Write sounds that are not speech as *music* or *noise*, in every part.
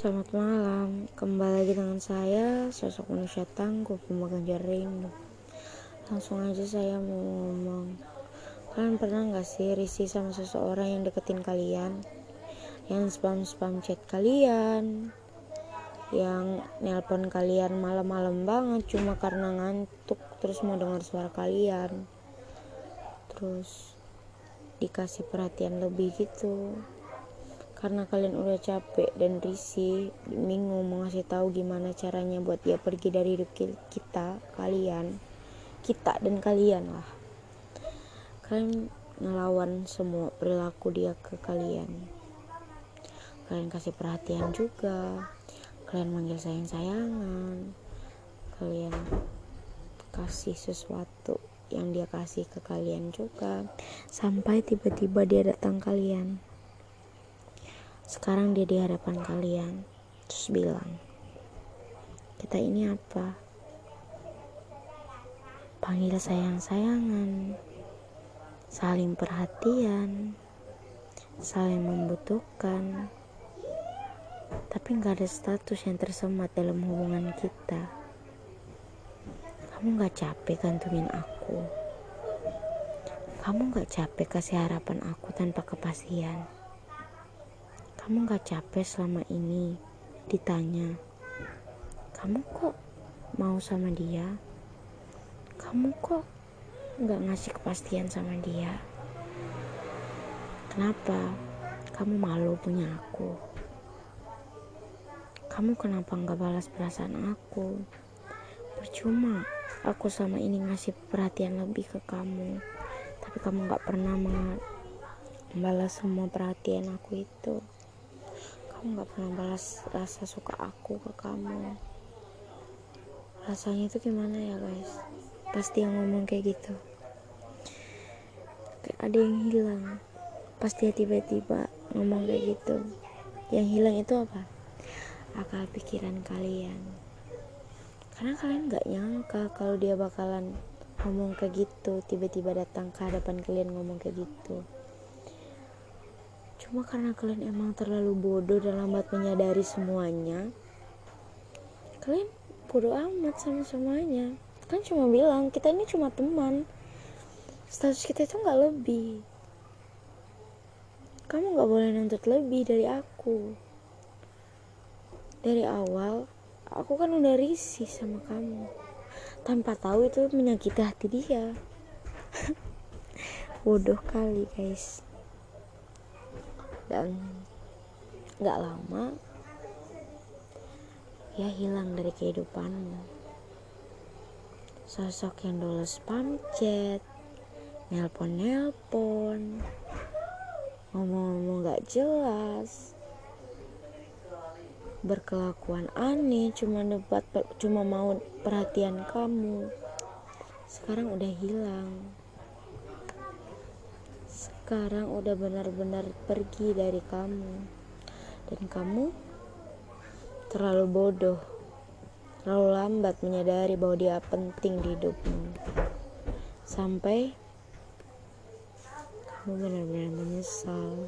Selamat malam, kembali lagi dengan saya, sosok manusia tangguh pemegang jaring. Langsung aja saya mau ngomong. Kalian pernah gak sih risih sama seseorang yang deketin kalian? Yang spam-spam chat kalian? Yang nelpon kalian malam-malam banget cuma karena ngantuk terus mau dengar suara kalian? Terus dikasih perhatian lebih gitu karena kalian udah capek dan risih bingung mau ngasih tahu gimana caranya buat dia pergi dari hidup kita kalian kita dan kalian lah. Kalian ngelawan semua perilaku dia ke kalian. Kalian kasih perhatian juga. Kalian manggil sayang sayangan kalian kasih sesuatu yang dia kasih ke kalian juga. Sampai tiba-tiba dia datang kalian sekarang dia di hadapan kalian, terus bilang, kita ini apa? Panggil sayang-sayangan, saling perhatian, saling membutuhkan, tapi nggak ada status yang tersemat dalam hubungan kita. Kamu nggak capek gantungin aku. Kamu nggak capek kasih harapan aku tanpa kepastian. Kamu gak capek selama ini ditanya, kamu kok mau sama dia? Kamu kok gak ngasih kepastian sama dia? Kenapa kamu malu punya aku? Kamu kenapa gak balas perasaan aku? Percuma aku sama ini ngasih perhatian lebih ke kamu, tapi kamu gak pernah membalas semua perhatian aku itu aku nggak pernah balas rasa suka aku ke kamu. Rasanya itu gimana ya guys? Pasti yang ngomong kayak gitu. Kayak ada yang hilang. Pasti ya tiba-tiba ngomong kayak gitu yang hilang itu apa? Akal pikiran kalian. Karena kalian nggak nyangka kalau dia bakalan ngomong kayak gitu tiba-tiba datang ke hadapan kalian ngomong kayak gitu Cuma karena kalian emang terlalu bodoh dan lambat menyadari semuanya, kalian bodoh amat sama semuanya. Kan cuma bilang kita ini cuma teman. Status kita itu nggak lebih. Kamu nggak boleh nuntut lebih dari aku. Dari awal, aku kan udah risih sama kamu. Tanpa tahu itu menyakiti hati dia. *laughs* bodoh kali guys dan gak lama ya hilang dari kehidupanmu. Sosok yang dulu spam chat nelpon-nelpon ngomong-ngomong gak jelas berkelakuan aneh cuma dapat cuma mau perhatian kamu. Sekarang udah hilang sekarang udah benar-benar pergi dari kamu. Dan kamu terlalu bodoh terlalu lambat menyadari bahwa dia penting di hidupmu. Sampai kamu benar-benar menyesal.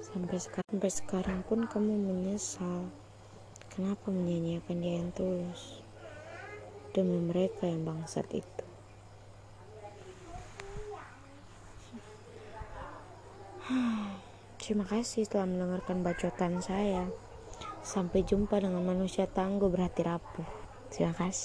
Sampai sekarang sampai sekarang pun kamu menyesal. Kenapa menyanyiakan dia yang tulus? Demi mereka yang bangsat itu Terima kasih telah mendengarkan bacotan saya. Sampai jumpa dengan manusia tangguh berhati rapuh. Terima kasih.